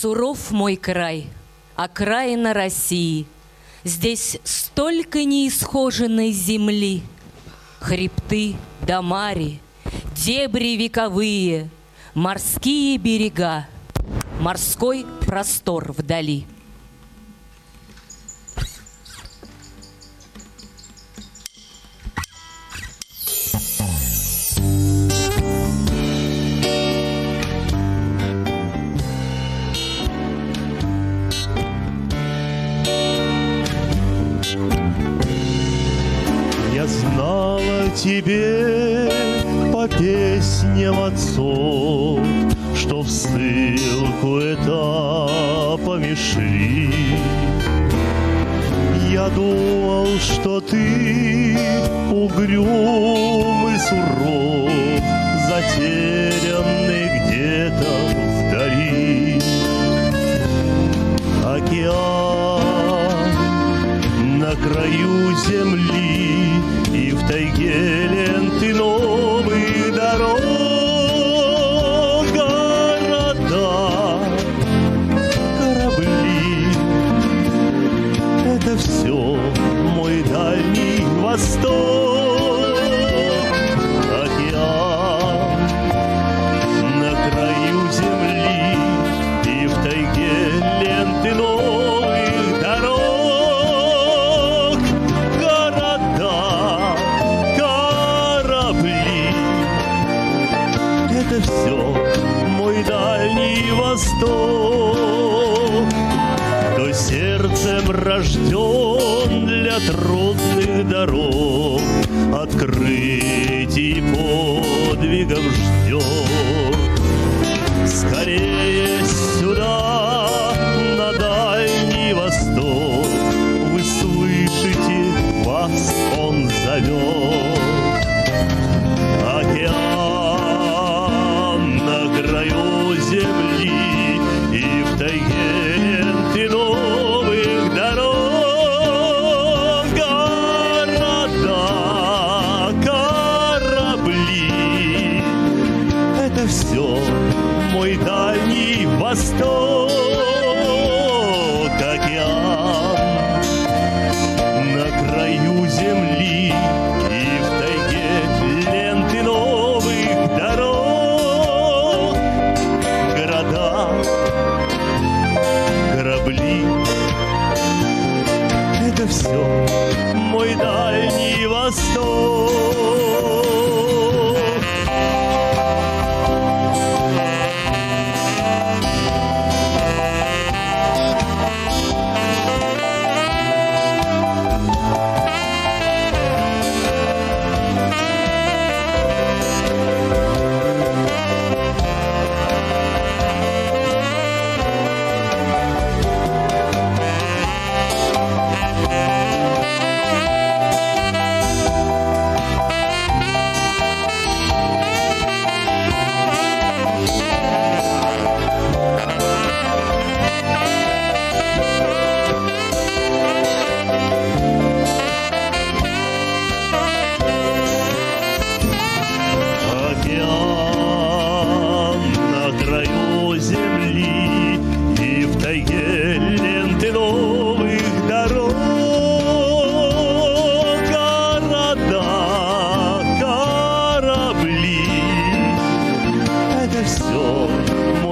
Суров мой край, окраина России. Здесь столько неисхоженной земли, Хребты да мари, дебри вековые, Морские берега, морской простор вдали —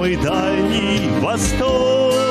самый дальний восток.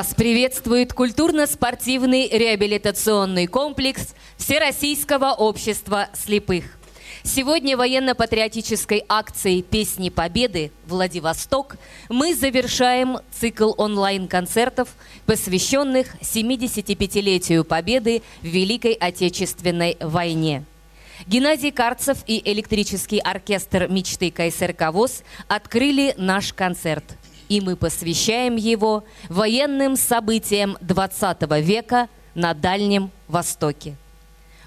Вас приветствует культурно-спортивный реабилитационный комплекс Всероссийского общества слепых. Сегодня военно-патриотической акцией «Песни Победы. Владивосток» мы завершаем цикл онлайн-концертов, посвященных 75-летию Победы в Великой Отечественной войне. Геннадий Карцев и электрический оркестр мечты КСРК ВОЗ открыли наш концерт. И мы посвящаем его военным событиям 20 века на Дальнем Востоке.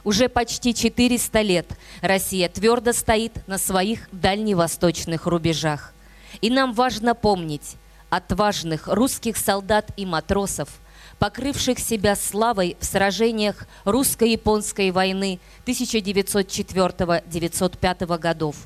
Уже почти 400 лет Россия твердо стоит на своих дальневосточных рубежах. И нам важно помнить отважных русских солдат и матросов, покрывших себя славой в сражениях русско-японской войны 1904-1905 годов,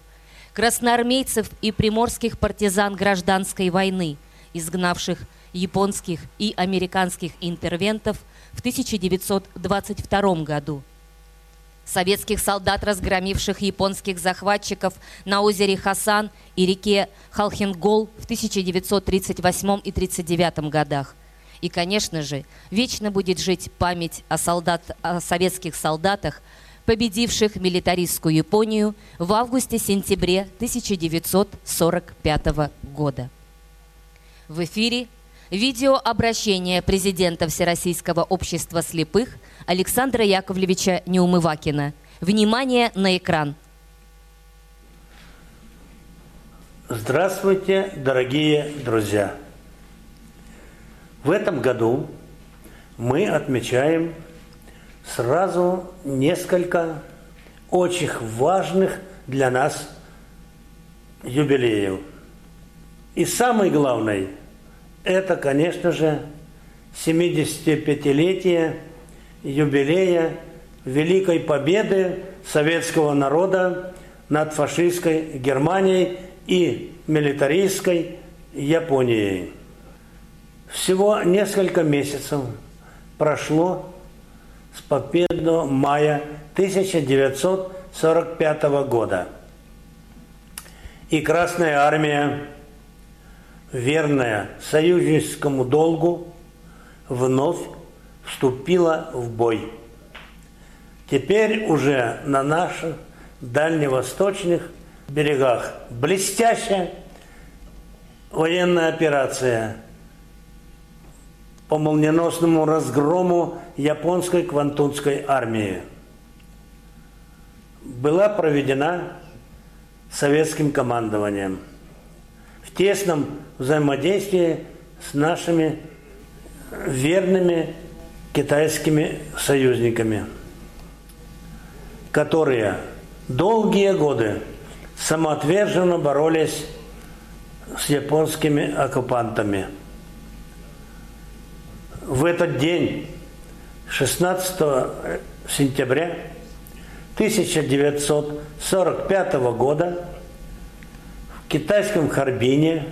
красноармейцев и приморских партизан гражданской войны, изгнавших японских и американских интервентов в 1922 году – советских солдат, разгромивших японских захватчиков на озере Хасан и реке Халхингол в 1938 и 1939 годах. И, конечно же, вечно будет жить память о, солдат, о советских солдатах, победивших милитаристскую Японию в августе-сентябре 1945 года. В эфире видеообращение президента Всероссийского общества слепых – Александра Яковлевича Неумывакина. Внимание на экран. Здравствуйте, дорогие друзья! В этом году мы отмечаем сразу несколько очень важных для нас юбилеев. И самый главный – это, конечно же, 75-летие юбилея Великой Победы советского народа над фашистской Германией и милитаристской Японией. Всего несколько месяцев прошло с победного мая 1945 года. И Красная Армия, верная союзническому долгу, вновь вступила в бой. Теперь уже на наших дальневосточных берегах блестящая военная операция по молниеносному разгрому японской квантунской армии была проведена советским командованием в тесном взаимодействии с нашими верными китайскими союзниками, которые долгие годы самоотверженно боролись с японскими оккупантами. В этот день, 16 сентября 1945 года, в китайском Харбине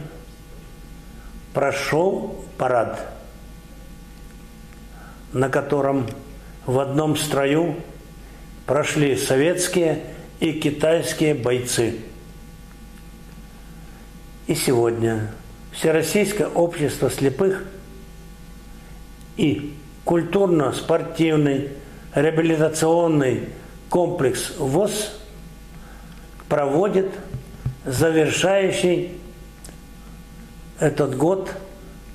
прошел парад – на котором в одном строю прошли советские и китайские бойцы. И сегодня Всероссийское общество слепых и культурно-спортивный реабилитационный комплекс ВОЗ проводит завершающий этот год –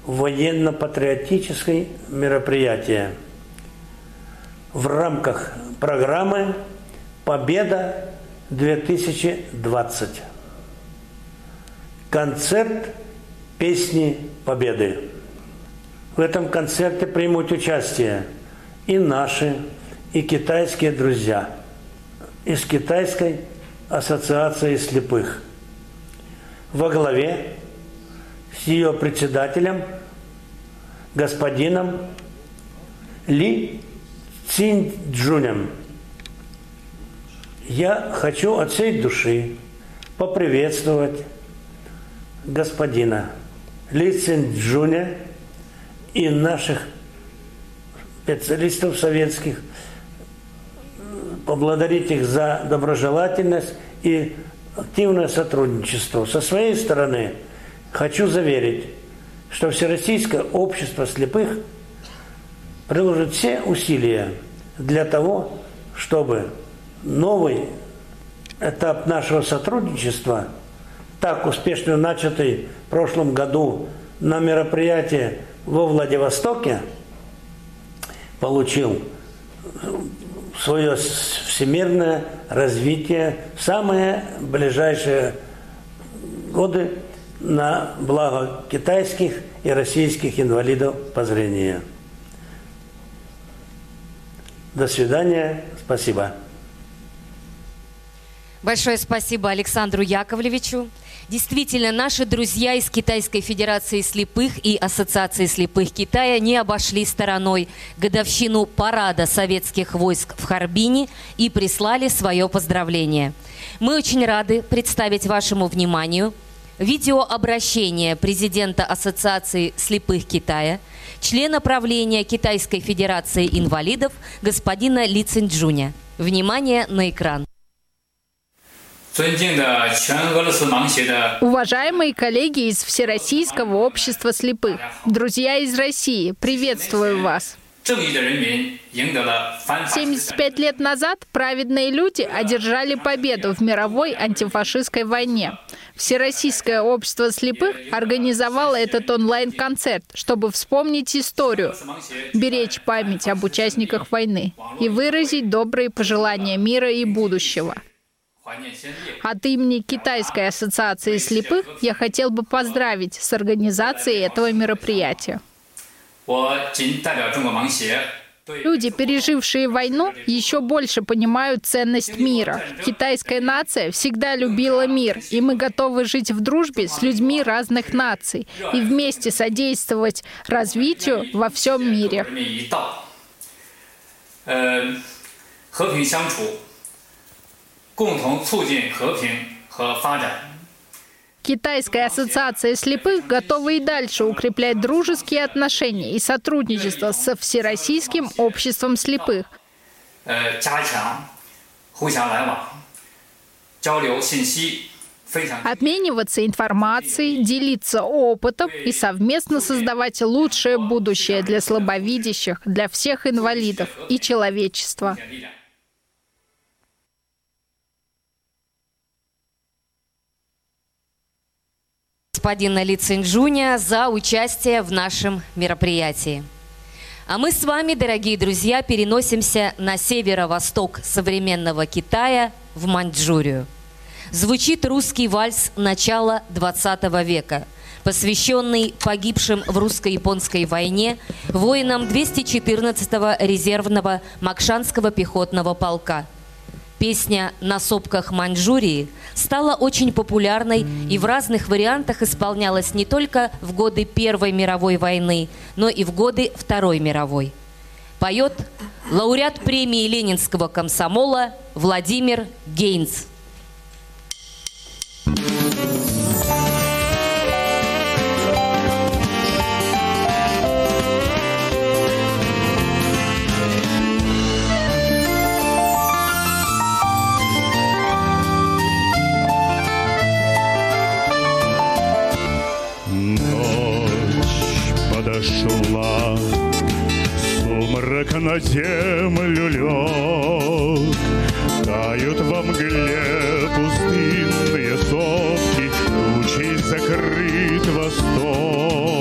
военно-патриотическое мероприятие в рамках программы «Победа 2020». Концерт песни Победы. В этом концерте примут участие и наши, и китайские друзья из Китайской ассоциации слепых. Во главе с ее председателем, господином Ли Цинджунем. Я хочу от всей души поприветствовать господина Ли Цинджуня и наших специалистов советских, поблагодарить их за доброжелательность и активное сотрудничество. Со своей стороны – Хочу заверить, что Всероссийское общество слепых приложит все усилия для того, чтобы новый этап нашего сотрудничества, так успешно начатый в прошлом году на мероприятии во Владивостоке, получил свое всемирное развитие в самые ближайшие годы на благо китайских и российских инвалидов по зрению. До свидания. Спасибо. Большое спасибо Александру Яковлевичу. Действительно, наши друзья из Китайской Федерации слепых и Ассоциации слепых Китая не обошли стороной годовщину парада советских войск в Харбине и прислали свое поздравление. Мы очень рады представить вашему вниманию видеообращение президента Ассоциации слепых Китая, члена правления Китайской Федерации инвалидов господина Ли Цинджуня. Внимание на экран. Уважаемые коллеги из Всероссийского общества слепых, друзья из России, приветствую вас. 75 лет назад праведные люди одержали победу в мировой антифашистской войне. Всероссийское общество слепых организовало этот онлайн-концерт, чтобы вспомнить историю, беречь память об участниках войны и выразить добрые пожелания мира и будущего. От имени Китайской ассоциации слепых я хотел бы поздравить с организацией этого мероприятия. Люди, пережившие войну, еще больше понимают ценность мира. Китайская нация всегда любила мир, и мы готовы жить в дружбе с людьми разных наций и вместе содействовать развитию во всем мире. 共同促进和平和发展。Китайская ассоциация слепых готова и дальше укреплять дружеские отношения и сотрудничество со Всероссийским обществом слепых. Обмениваться информацией, делиться опытом и совместно создавать лучшее будущее для слабовидящих, для всех инвалидов и человечества. Господина Ли Цинджуня за участие в нашем мероприятии. А мы с вами, дорогие друзья, переносимся на северо-восток современного Китая, в Маньчжурию. Звучит русский вальс начала 20 века, посвященный погибшим в русско-японской войне воинам 214-го резервного Макшанского пехотного полка – Песня «На сопках Маньчжурии» стала очень популярной и в разных вариантах исполнялась не только в годы Первой мировой войны, но и в годы Второй мировой. Поет лауреат премии Ленинского комсомола Владимир Гейнс. На землю лег. Тают во мгле пустынные сопки, Лучей закрыт восток.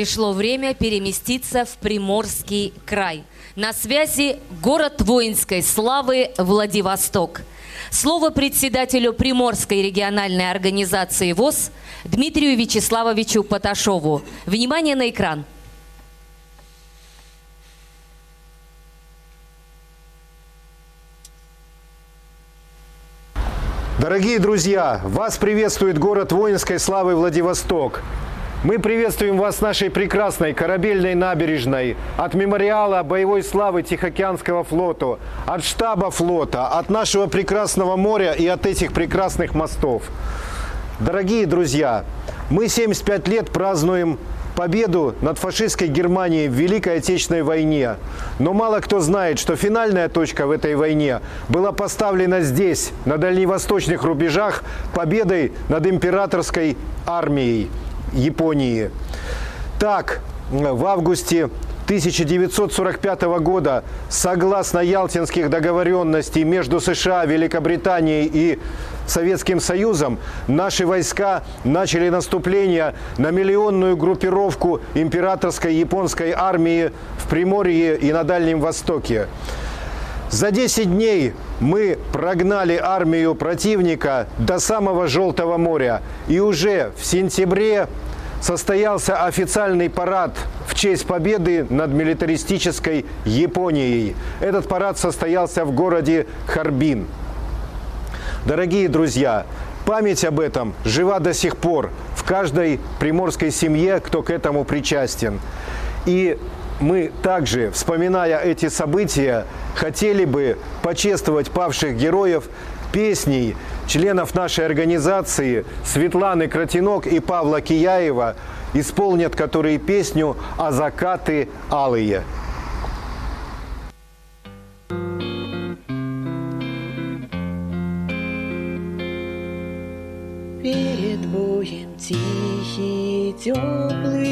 Пришло время переместиться в Приморский край. На связи город воинской славы Владивосток. Слово председателю Приморской региональной организации ВОЗ Дмитрию Вячеславовичу Поташову. Внимание на экран. Дорогие друзья, вас приветствует город воинской славы Владивосток. Мы приветствуем вас с нашей прекрасной корабельной набережной, от мемориала боевой славы Тихоокеанского флота, от штаба флота, от нашего прекрасного моря и от этих прекрасных мостов. Дорогие друзья, мы 75 лет празднуем победу над фашистской Германией в Великой Отечественной войне. Но мало кто знает, что финальная точка в этой войне была поставлена здесь, на дальневосточных рубежах, победой над императорской армией Японии. Так, в августе 1945 года, согласно Ялтинских договоренностей между США, Великобританией и Советским Союзом, наши войска начали наступление на миллионную группировку императорской японской армии в Приморье и на Дальнем Востоке. За 10 дней мы прогнали армию противника до самого Желтого моря. И уже в сентябре состоялся официальный парад в честь победы над милитаристической Японией. Этот парад состоялся в городе Харбин. Дорогие друзья, память об этом жива до сих пор в каждой приморской семье, кто к этому причастен. И мы также, вспоминая эти события, хотели бы почествовать павших героев песней членов нашей организации Светланы Кротинок и Павла Кияева, исполнят которые песню «А закаты алые». Перед боем тихие теплые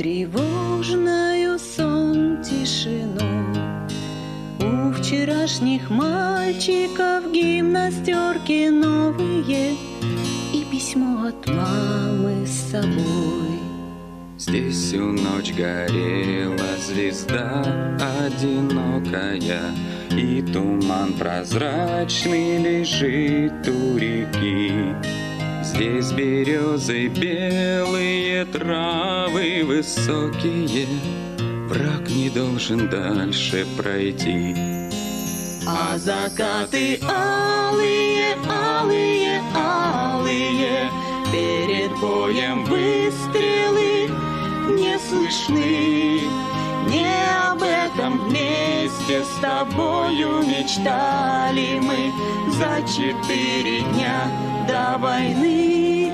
покрыт тревожною сон тишиной У вчерашних мальчиков гимнастерки новые И письмо от мамы с собой Здесь всю ночь горела звезда одинокая, И туман прозрачный лежит у реки. Здесь березы белые, травы высокие, Враг не должен дальше пройти. А закаты алые, алые, алые, Перед боем выстрелы не слышны. Не об этом вместе с тобою мечтали мы За четыре дня до войны.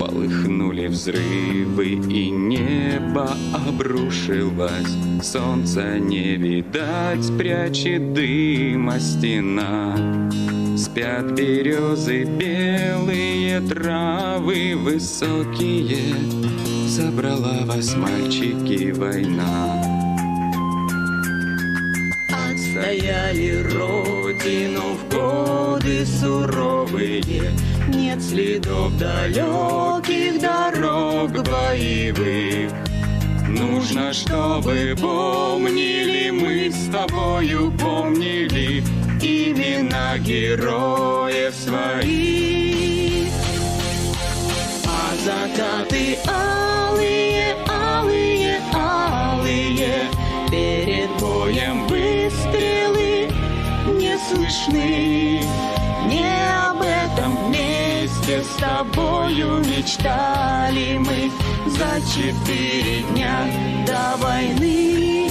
Полыхнули взрывы, и небо обрушилось. Солнца не видать, прячет дыма стена. Спят березы белые, травы высокие. Забрала вас, мальчики, война. Отстояли родину в годы суровые, Нет следов далеких дорог боевых. Нужно, чтобы помнили мы с тобою помнили имена героев своих. А закаты алые, слышны. Не об этом вместе с тобою мечтали мы За четыре дня до войны.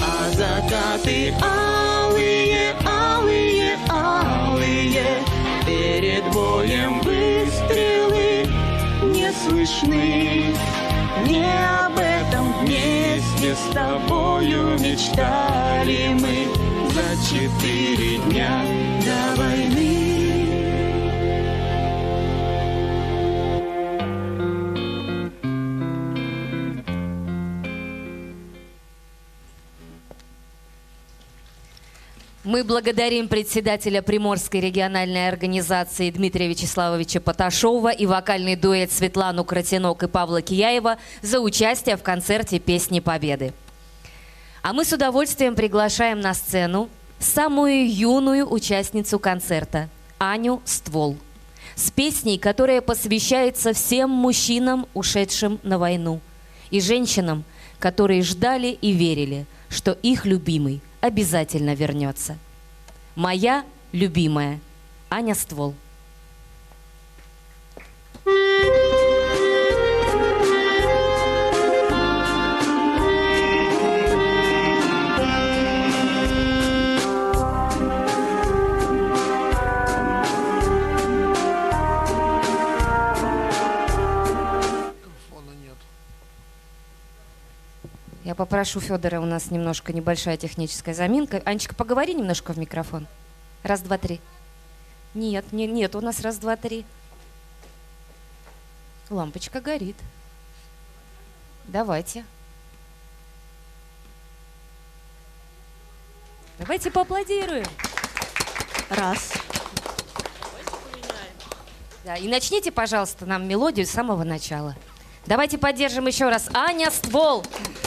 А закаты алые, алые, алые, Перед боем выстрелы не слышны. Не об этом вместе с тобою мечтали мы За четыре дня до войны. Мы благодарим председателя Приморской региональной организации Дмитрия Вячеславовича Поташова и вокальный дуэт Светлану Кротинок и Павла Кияева за участие в концерте «Песни Победы». А мы с удовольствием приглашаем на сцену самую юную участницу концерта – Аню Ствол. С песней, которая посвящается всем мужчинам, ушедшим на войну, и женщинам, которые ждали и верили, что их любимый обязательно вернется. Моя любимая Аня Ствол. Я попрошу Федора, у нас немножко небольшая техническая заминка. Анечка, поговори немножко в микрофон. Раз, два, три. Нет, не, нет, у нас раз, два, три. Лампочка горит. Давайте. Давайте поаплодируем. Раз. Да, и начните, пожалуйста, нам мелодию с самого начала. Давайте поддержим еще раз. Аня Ствол. Я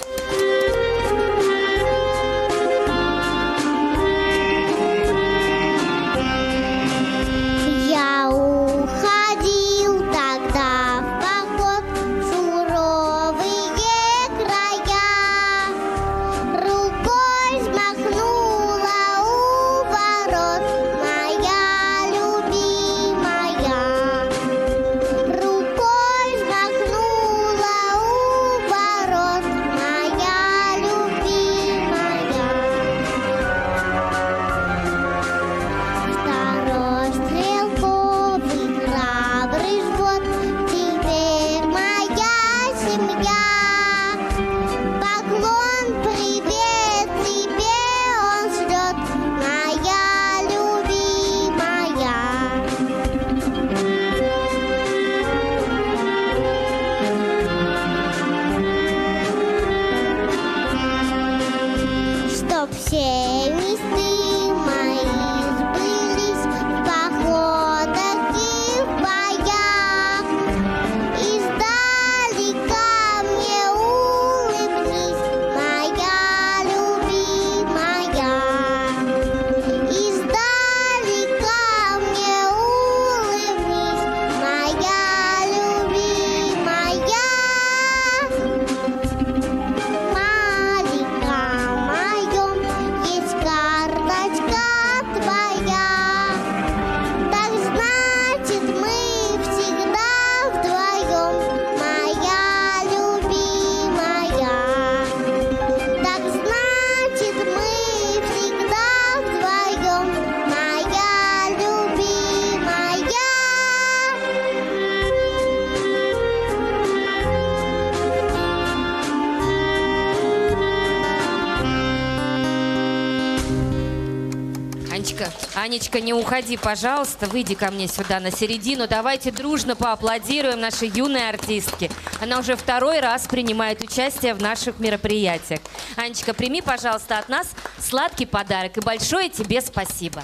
Анечка, не уходи, пожалуйста, выйди ко мне сюда на середину. Давайте дружно поаплодируем нашей юной артистке. Она уже второй раз принимает участие в наших мероприятиях. Анечка, прими, пожалуйста, от нас сладкий подарок и большое тебе спасибо.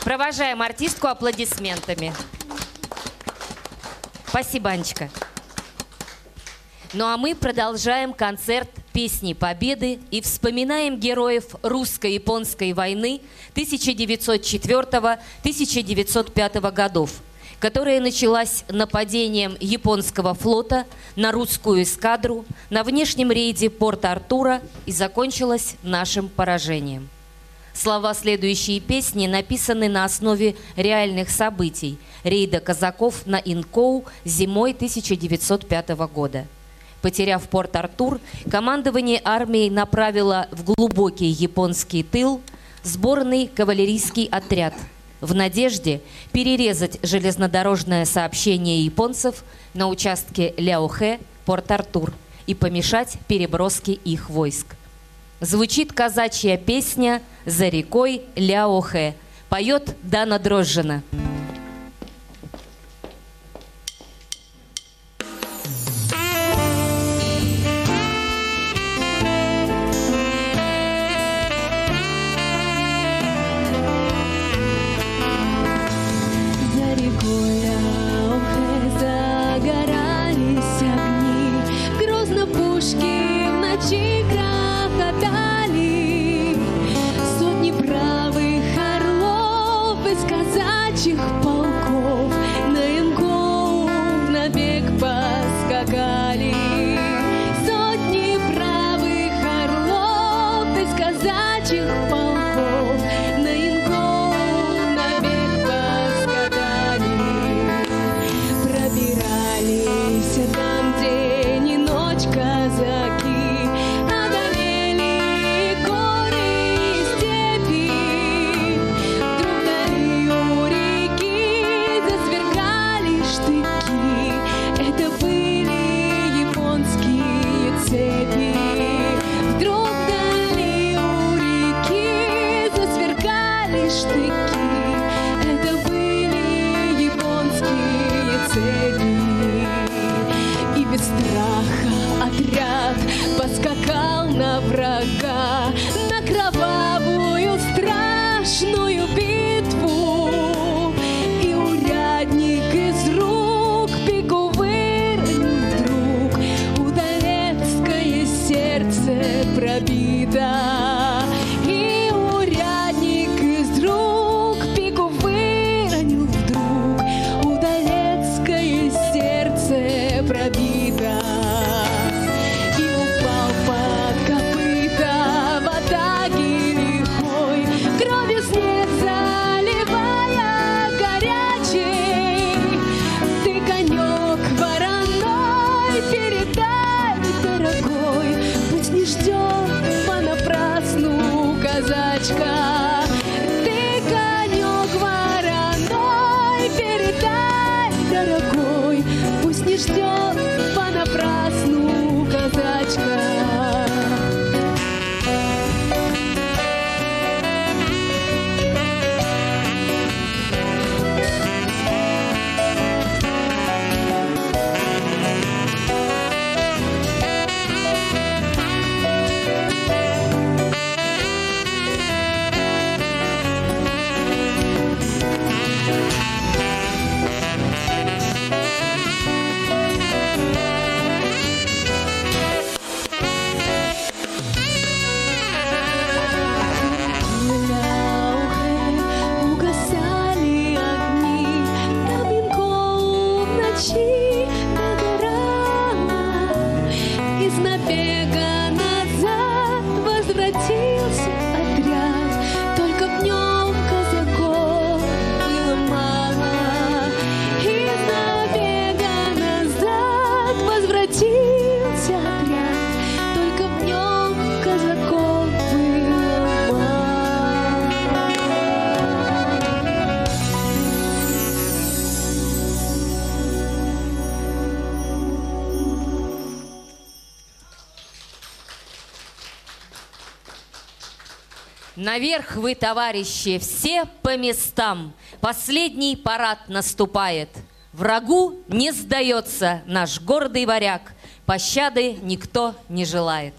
Провожаем артистку аплодисментами. Спасибо, Анечка. Ну а мы продолжаем концерт «Песни Победы» и вспоминаем героев русско-японской войны 1904-1905 годов, которая началась нападением японского флота на русскую эскадру на внешнем рейде Порт-Артура и закончилась нашим поражением. Слова следующей песни написаны на основе реальных событий рейда казаков на Инкоу зимой 1905 года. Потеряв Порт-Артур, командование армии направило в глубокий японский тыл сборный кавалерийский отряд в надежде перерезать железнодорожное сообщение японцев на участке Ляохэ, Порт-Артур и помешать переброске их войск. Звучит казачья песня «За рекой Ляохэ». Поет Дана Дрожжина. Thank Наверх вы, товарищи, все по местам. Последний парад наступает. Врагу не сдается наш гордый варяг. Пощады никто не желает.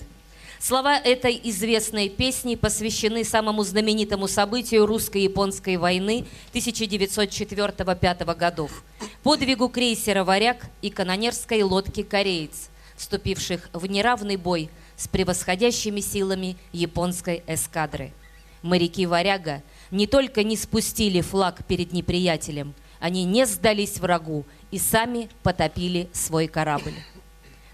Слова этой известной песни посвящены самому знаменитому событию русско-японской войны 1904-1905 годов. Подвигу крейсера «Варяг» и канонерской лодки «Кореец», вступивших в неравный бой с превосходящими силами японской эскадры. Моряки «Варяга» не только не спустили флаг перед неприятелем, они не сдались врагу и сами потопили свой корабль.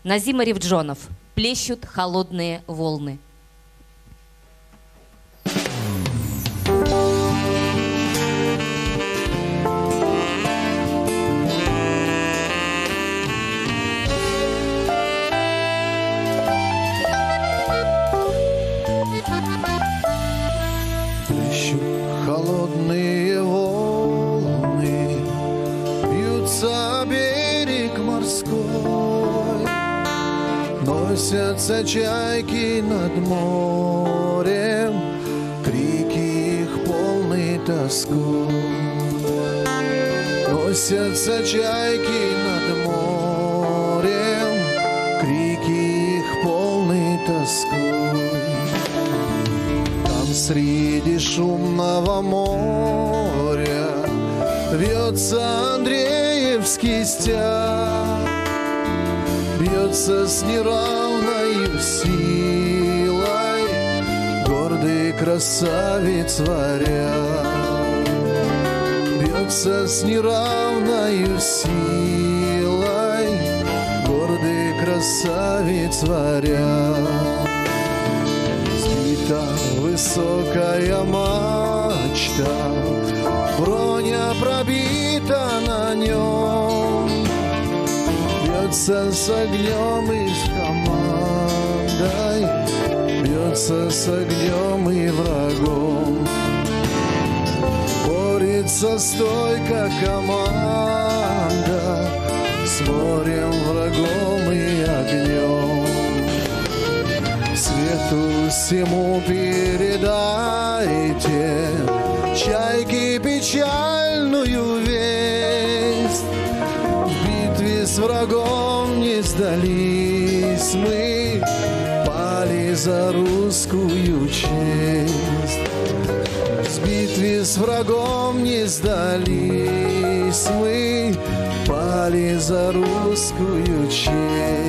Назима Ревджонов. Плещут холодные волны. Носятся чайки над морем, Крики их полны тоской. Носятся чайки над морем, Крики их полны тоской. Там среди шумного моря Вьется Андреевский стяг Бьется с неравною силой Гордый красавец варяг Бьется с неравною силой Гордый красавец варяг Сбита высокая мачта, Броня пробита на нем, Бьется с огнем и с командой, Бьется с огнем и врагом. Борется стойко команда С морем, врагом и огнем. Свету всему передайте Чайки печальную весть В битве с врагом не сдались мы, за русскую честь. В битве с врагом не сдались мы, пали за русскую честь.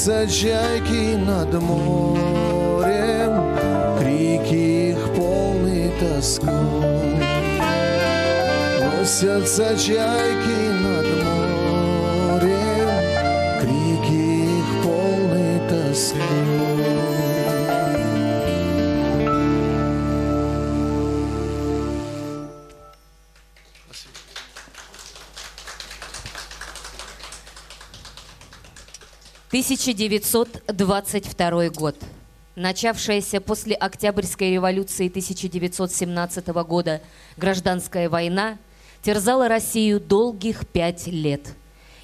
Носятся чайки над морем, Крики их полны тоской. Носятся чайки 1922 год. Начавшаяся после Октябрьской революции 1917 года гражданская война терзала Россию долгих пять лет.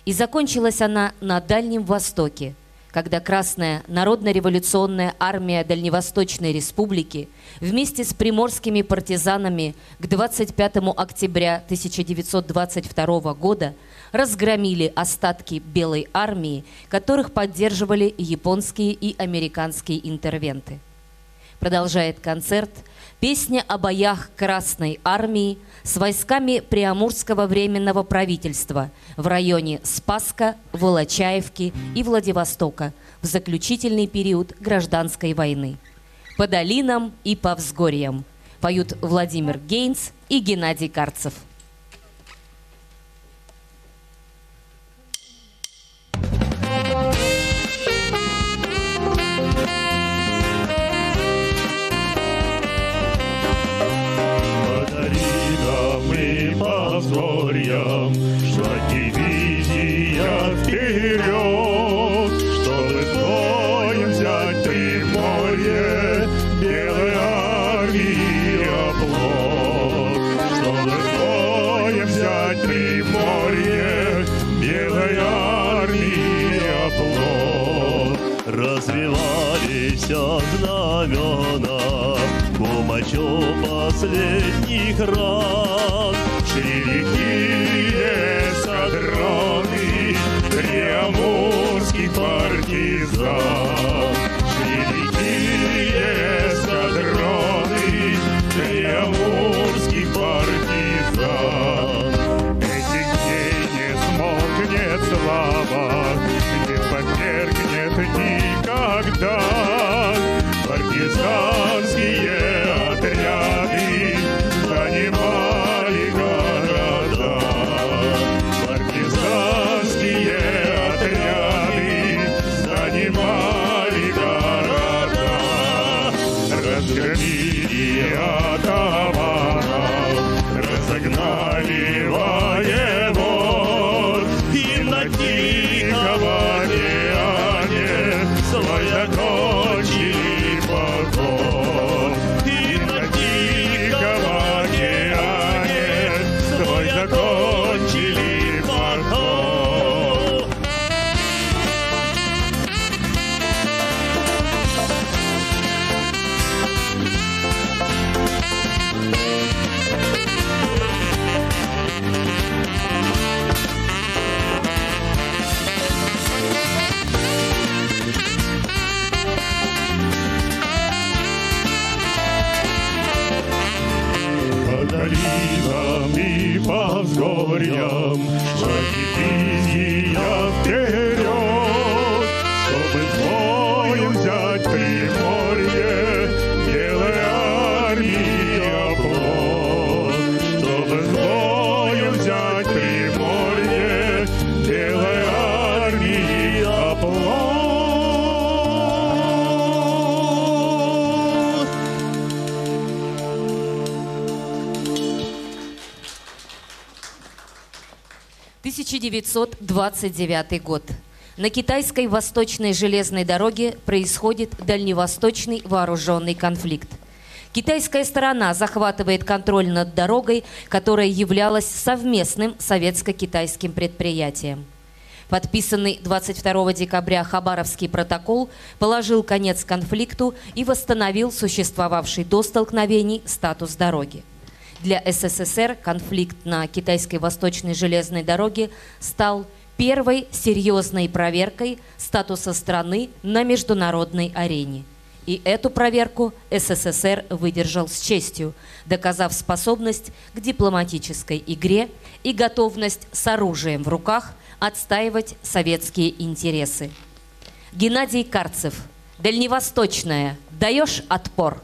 И закончилась она на Дальнем Востоке, когда Красная Народно-революционная армия Дальневосточной Республики вместе с приморскими партизанами к 25 октября 1922 года разгромили остатки Белой армии, которых поддерживали японские и американские интервенты. Продолжает концерт песня о боях Красной армии с войсками Приамурского временного правительства в районе Спаска, Волочаевки и Владивостока в заключительный период гражданской войны. По долинам и по взгорьям поют Владимир Гейнс и Геннадий Карцев. Взгорьям Шла дивизия вперед, Чтобы боем взять Приморье, Белой армии оплот. Чтобы боем взять Приморье, Белой армии оплот. Развивались знамена Помощью последних ран Разгромили 1929 год. На китайской восточной железной дороге происходит дальневосточный вооруженный конфликт. Китайская сторона захватывает контроль над дорогой, которая являлась совместным советско-китайским предприятием. Подписанный 22 декабря Хабаровский протокол положил конец конфликту и восстановил существовавший до столкновений статус дороги. Для СССР конфликт на китайской восточной железной дороге стал первой серьезной проверкой статуса страны на международной арене. И эту проверку СССР выдержал с честью, доказав способность к дипломатической игре и готовность с оружием в руках отстаивать советские интересы. Геннадий Карцев. Дальневосточная. Даешь отпор?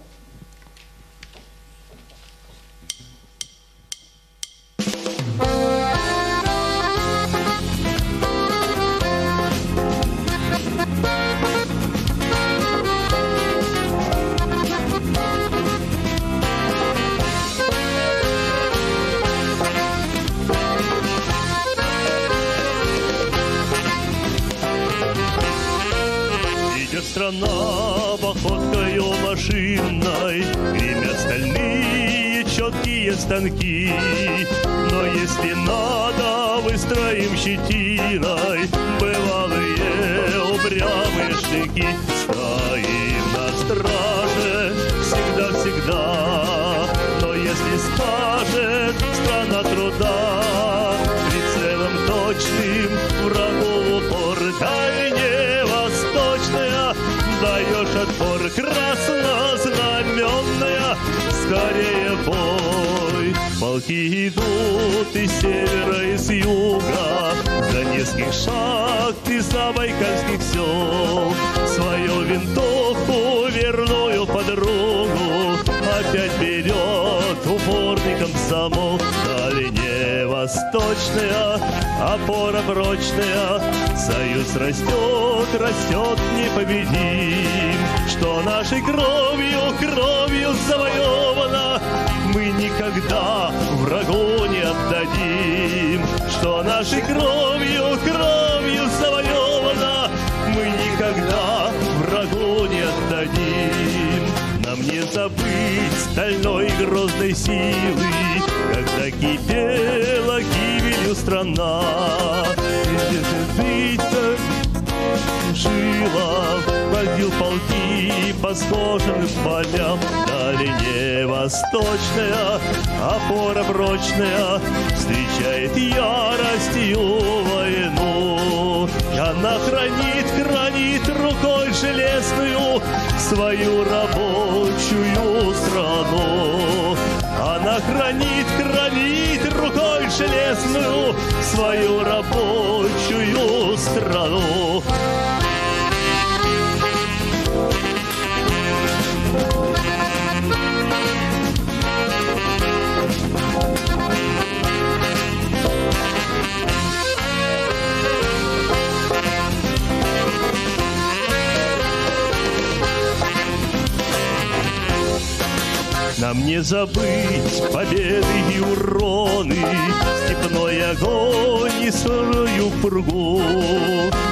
Страна походкою машинной, Гремят стальные четкие станки. Но если надо, выстроим щетиной Бывалые упрямые штыки. Стоим на страже Скорее бой. Полки идут из севера и с юга Донецких шаг и забайкальских сел. Свою винтовку верную подругу Опять берет упорный комсомол Дальневосточная опора прочная. Союз растет, растет непобедим. Что нашей кровью, кровью завоевано Мы никогда врагу не отдадим. Что нашей кровью, кровью завоевано Мы никогда врагу не отдадим не забыть стальной грозной силы, Когда кипела гибелью страна. И жила, водил полки по сложенным полям. Далее восточная, опора прочная, Встречает яростью войну. И она хранит, хранит рукой железную Свою рабочую страну. Она хранит, хранит рукой железную Свою рабочую страну. Нам не забыть победы и уроны, Степной огонь и сырую пургу.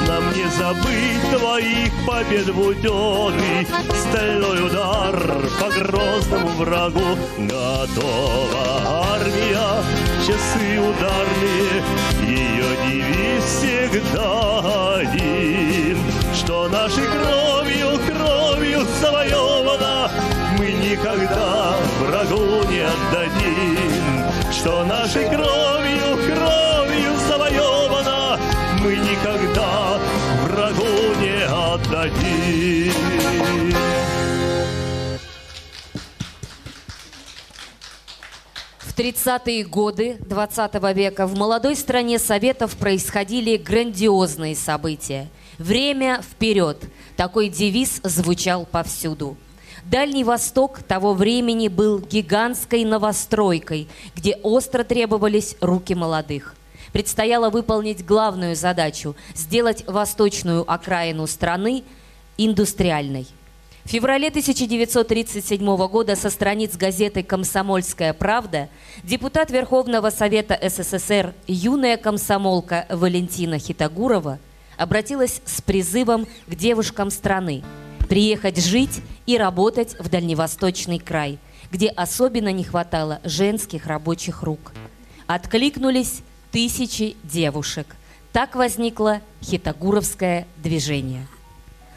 Нам не забыть твоих побед буденный, Стальной удар по грозному врагу. Готова армия, часы ударные, Ее девиз всегда один, Что нашей кровью, кровью завоевано мы никогда врагу не отдадим, что нашей кровью, кровью завоевано, мы никогда врагу не отдадим. 30-е годы 20 века в молодой стране Советов происходили грандиозные события. «Время вперед» – такой девиз звучал повсюду. Дальний Восток того времени был гигантской новостройкой, где остро требовались руки молодых. Предстояло выполнить главную задачу – сделать восточную окраину страны индустриальной. В феврале 1937 года со страниц газеты «Комсомольская правда» депутат Верховного Совета СССР юная комсомолка Валентина Хитогурова обратилась с призывом к девушкам страны приехать жить и работать в Дальневосточный край, где особенно не хватало женских рабочих рук. Откликнулись тысячи девушек. Так возникло хитогуровское движение.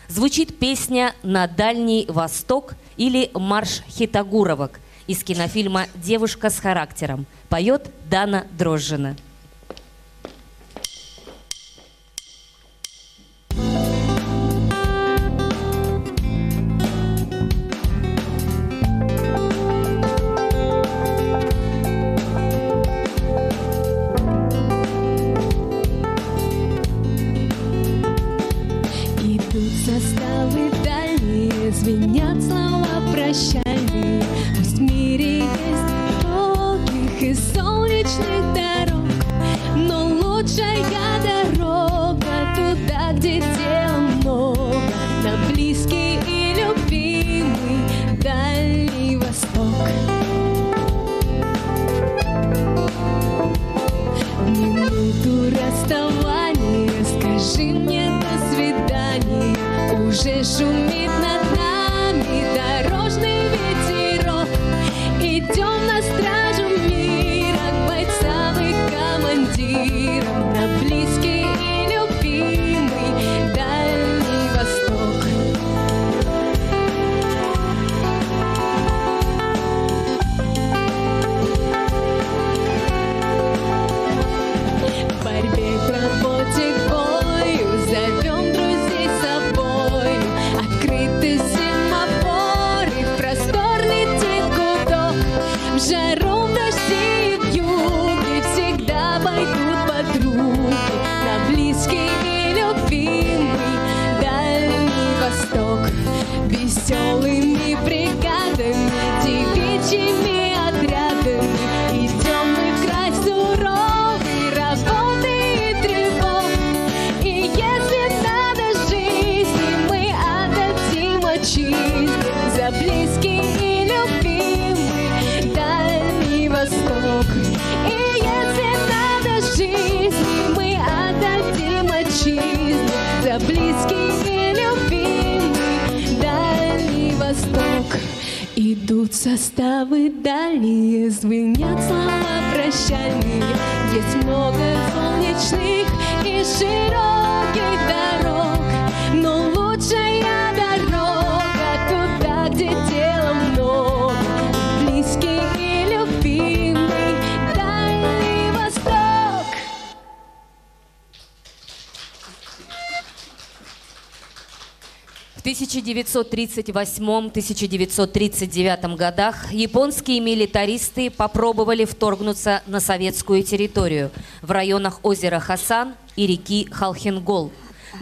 Звучит песня «На Дальний Восток» или «Марш хитогуровок» из кинофильма «Девушка с характером». Поет Дана Дрожжина. Уже шумит над 1938-1939 годах японские милитаристы попробовали вторгнуться на советскую территорию в районах озера Хасан и реки Халхингол,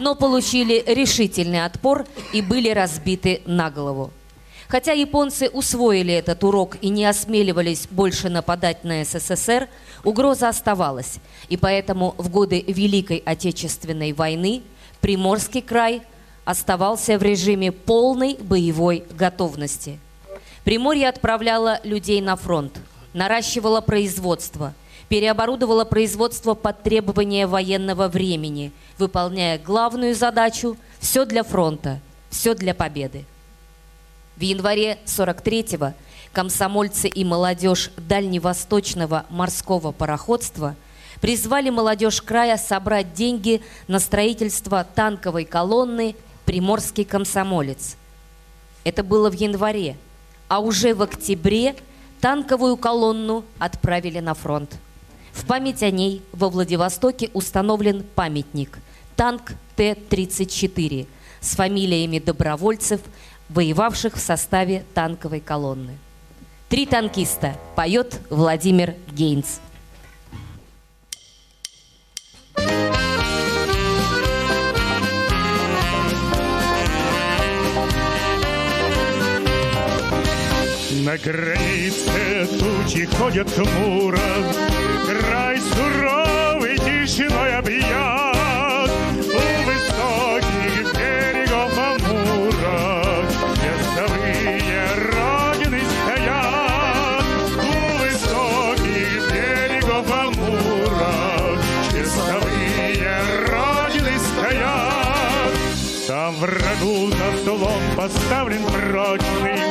но получили решительный отпор и были разбиты на голову. Хотя японцы усвоили этот урок и не осмеливались больше нападать на СССР, угроза оставалась, и поэтому в годы Великой Отечественной войны Приморский край оставался в режиме полной боевой готовности. Приморье отправляло людей на фронт, наращивало производство, переоборудовало производство под требования военного времени, выполняя главную задачу «все для фронта, все для победы». В январе 43-го комсомольцы и молодежь Дальневосточного морского пароходства призвали молодежь края собрать деньги на строительство танковой колонны «Приморский комсомолец». Это было в январе, а уже в октябре танковую колонну отправили на фронт. В память о ней во Владивостоке установлен памятник «Танк Т-34» с фамилиями добровольцев, воевавших в составе танковой колонны. Три танкиста поет Владимир Гейнс. На границе тучи ходят хмуро, Край суровый тишиной объят. У высоких берегов Амура Весовые родины стоят. У высоких берегов Амура Часовые родины стоят. Там врагу за столом поставлен прочный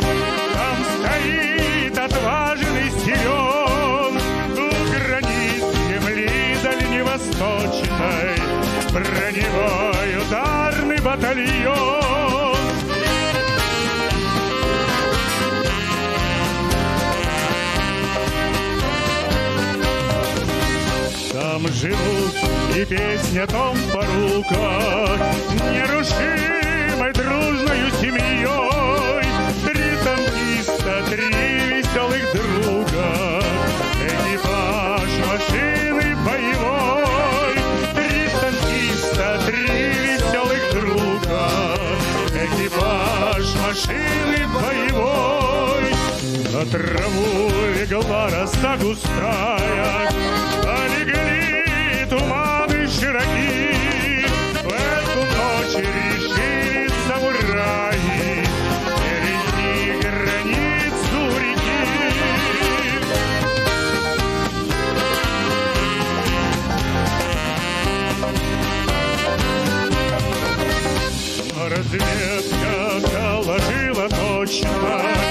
боевой ударный батальон. Там живут и песня том по руках, Нерушимой дружною семьей. силы боевой. На траву легла роста густая, а туманы широки. В эту ночь решили самураи перейти границу реки. Разведка кружила точно.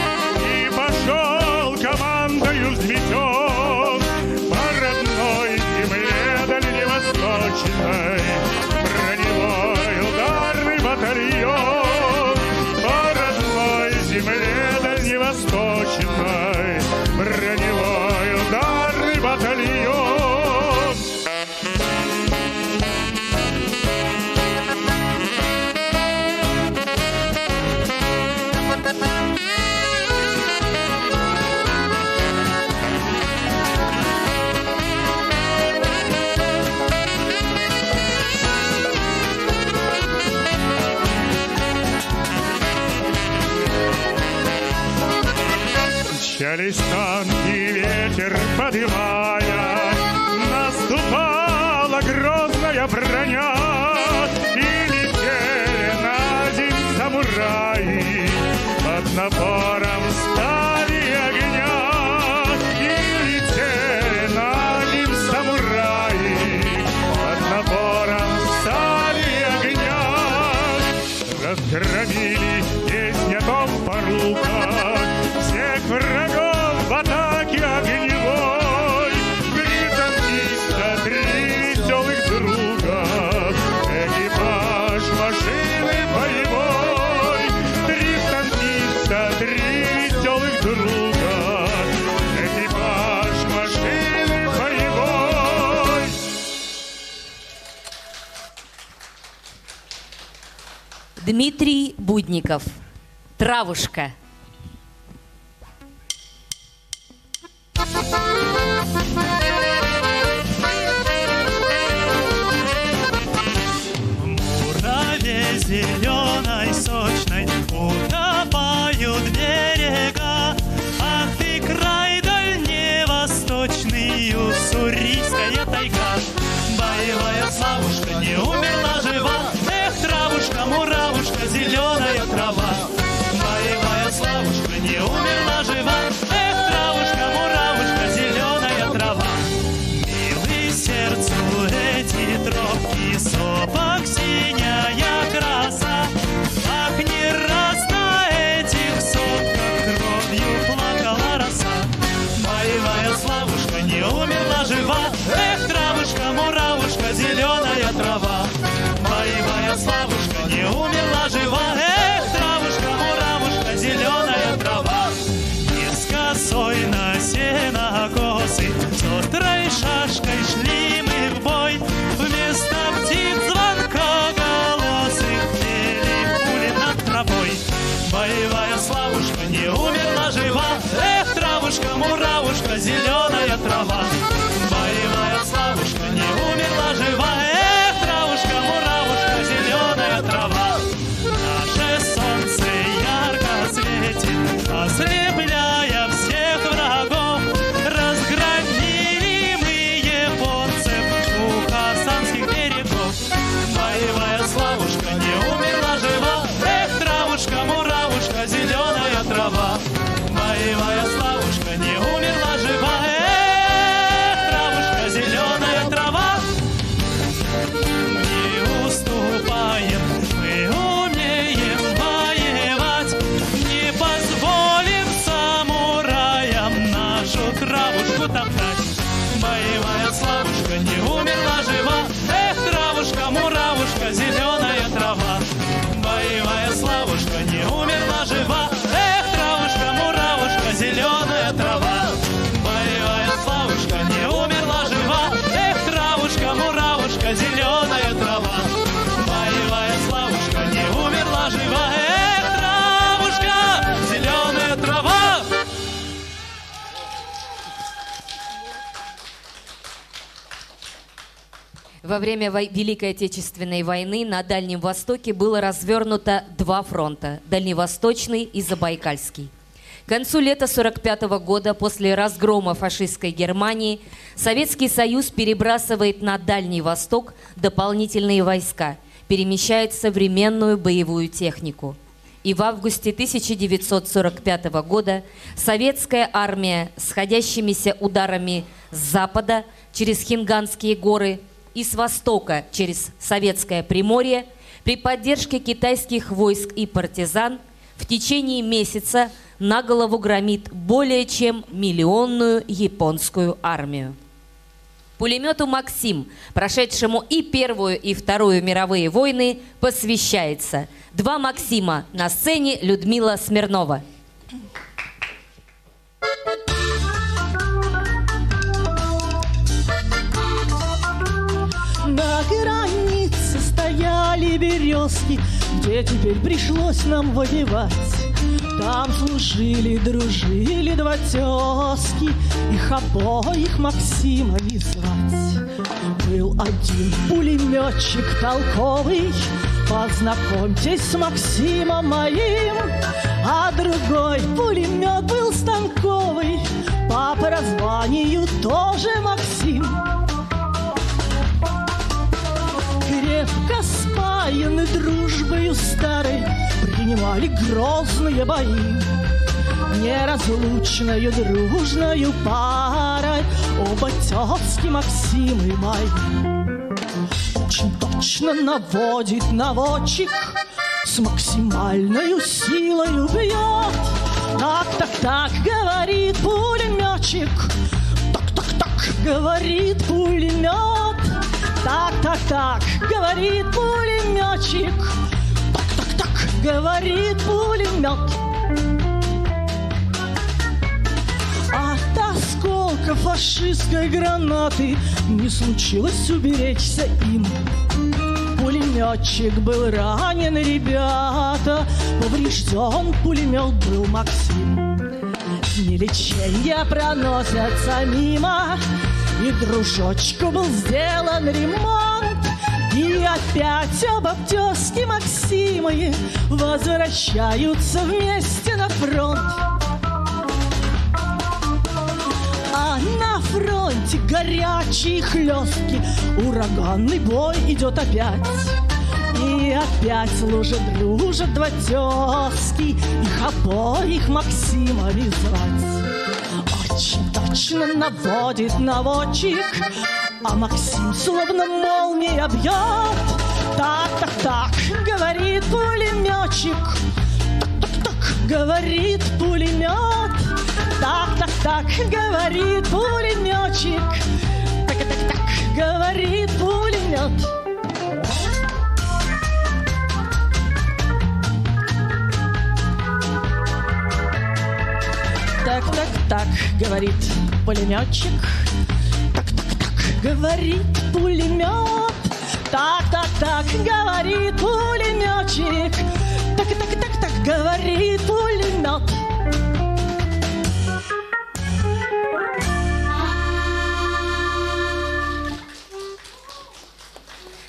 громили, песня том порука всех врагов. Дмитрий Будников. Травушка. Во время Великой Отечественной войны на Дальнем Востоке было развернуто два фронта – Дальневосточный и Забайкальский. К концу лета 1945 года, после разгрома фашистской Германии, Советский Союз перебрасывает на Дальний Восток дополнительные войска, перемещает современную боевую технику. И в августе 1945 года советская армия сходящимися ударами с запада через Хинганские горы и с востока через Советское Приморье при поддержке китайских войск и партизан в течение месяца на голову громит более чем миллионную японскую армию. Пулемету «Максим», прошедшему и Первую, и Вторую мировые войны, посвящается. Два «Максима» на сцене Людмила Смирнова. На стояли березки, где теперь пришлось нам воевать. Там служили, дружили два тезки, их обоих Максимами звать. Был один пулеметчик толковый, познакомьтесь с Максимом моим, а другой пулемет был станковый, по прозванию тоже Максим. Крепко спаяны дружбою старой Принимали грозные бои. Неразлучною дружною парой Оба тезки Максим и Май Очень точно наводит наводчик С максимальной силой бьет Так, так, так, говорит пулеметчик Так, так, так, говорит пулемет так, так, так, говорит пулеметчик. Так, так, так, говорит пулемет. От осколка фашистской гранаты Не случилось уберечься им. Пулеметчик был ранен, ребята, Поврежден пулемет был Максим. Дни лечения проносятся мимо, И дружочку был сделан ремонт, И опять оба тезки Максимы Возвращаются вместе на фронт. А на фронте горячие хлестки, Ураганный бой идет опять. И опять служат, дружат два тезки, Их обоих Максимами звать. Очень точно наводит наводчик, А Максим словно молния бьет. Так, так, так, говорит пулеметчик, Так, так, так, говорит пулемет. Так, так, так, говорит пулеметчик. Так, так, так, говорит пулемет. Так, так, так, говорит пулеметчик. Так, так, так, говорит пулемет. Так, так, так, говорит пулеметчик. Так, так, так, так, говорит пулемет.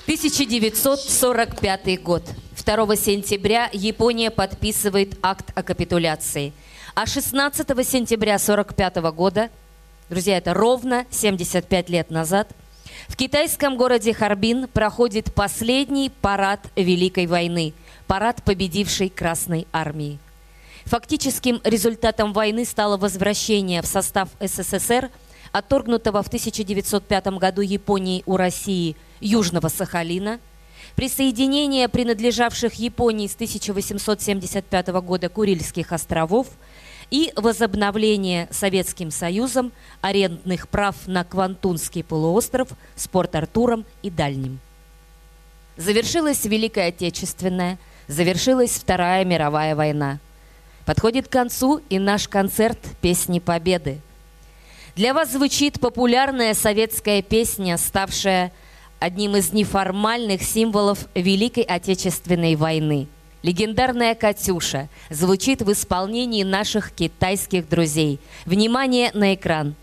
1945 год. 2 сентября Япония подписывает акт о капитуляции. А 16 сентября 1945 года, друзья, это ровно 75 лет назад, в китайском городе Харбин проходит последний парад Великой войны, парад победившей Красной армии. Фактическим результатом войны стало возвращение в состав СССР отторгнутого в 1905 году Японией у России Южного Сахалина, присоединение принадлежавших Японии с 1875 года Курильских островов и возобновление Советским Союзом арендных прав на Квантунский полуостров с Порт-Артуром и Дальним. Завершилась Великая Отечественная, завершилась Вторая мировая война. Подходит к концу и наш концерт «Песни Победы». Для вас звучит популярная советская песня, ставшая одним из неформальных символов Великой Отечественной войны. Легендарная «Катюша» звучит в исполнении наших китайских друзей. Внимание на экран!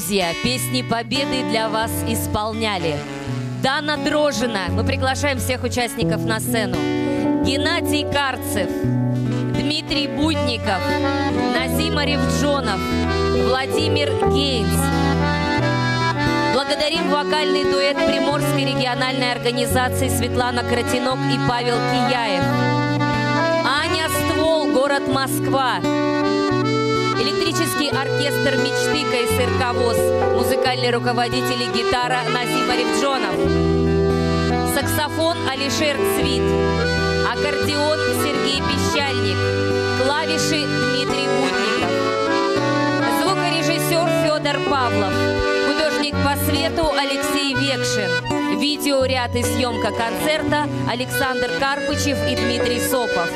Друзья, песни победы для вас исполняли Дана Дрожина. Мы приглашаем всех участников на сцену. Геннадий Карцев, Дмитрий Будников, Назим Аревджонов, Владимир Гейнс. Благодарим вокальный дуэт Приморской региональной организации Светлана Кротинок и Павел Кияев. Аня Ствол, город Москва. Электрический оркестр мечты КСРК ВОЗ. Музыкальный руководитель и гитара Назим Арифджонов. Саксофон Алишер Цвит. Аккордеон Сергей Пещальник. Клавиши Дмитрий Будников. Звукорежиссер Федор Павлов. Художник по свету Алексей Векшин. Видеоряд и съемка концерта Александр Карпычев и Дмитрий Сопов.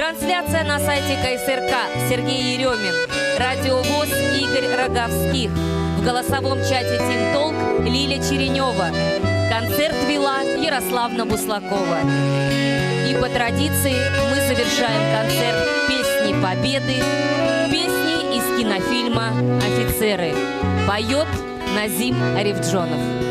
Трансляция на сайте КСРК Сергей Еремин, Радио ВОЗ Игорь Роговских. В голосовом чате Тим Толк Лиля Черенева. Концерт вела Ярославна Буслакова. И по традиции мы завершаем концерт «Песни Победы», песни из кинофильма «Офицеры». Поет Назим Арифджонов.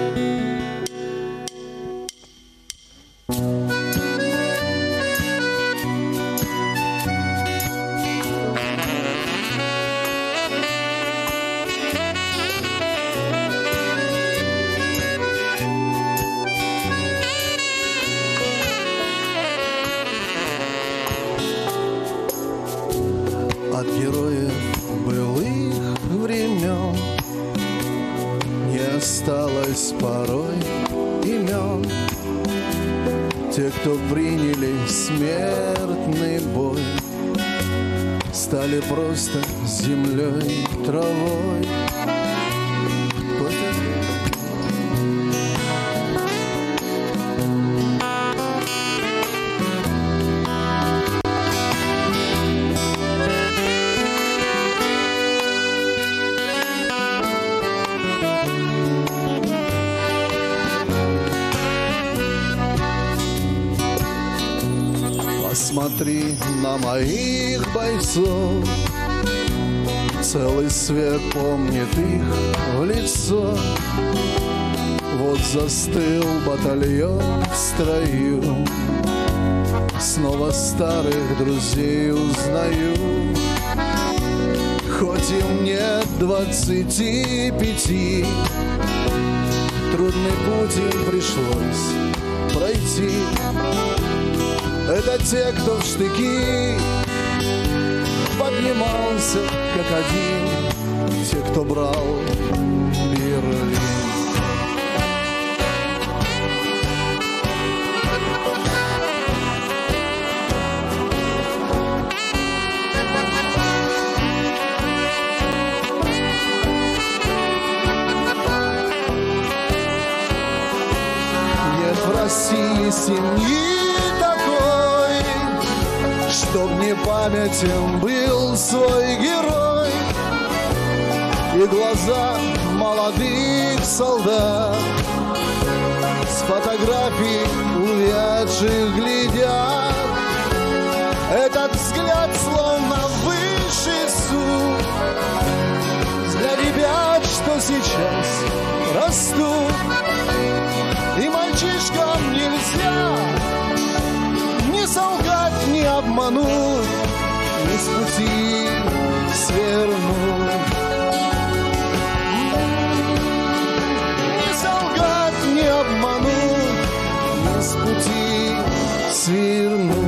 Бойцов Целый свет помнит их в лицо. Вот застыл батальон в строю. Снова старых друзей узнаю. Хоть им нет двадцати пяти Трудный путь им пришлось пройти. Это те, кто в штыки поднимался как один, те, кто брал Берлин. Нет в России семьи Чтоб не памятен был свой герой. И глаза молодых солдат С фотографий увядших глядят. Этот взгляд словно высший суд Для ребят, что сейчас растут. И мальчишкам нельзя не солгать, не обмануть, не с пути свернуть. Не солгать, не обмануть, не с пути свернуть.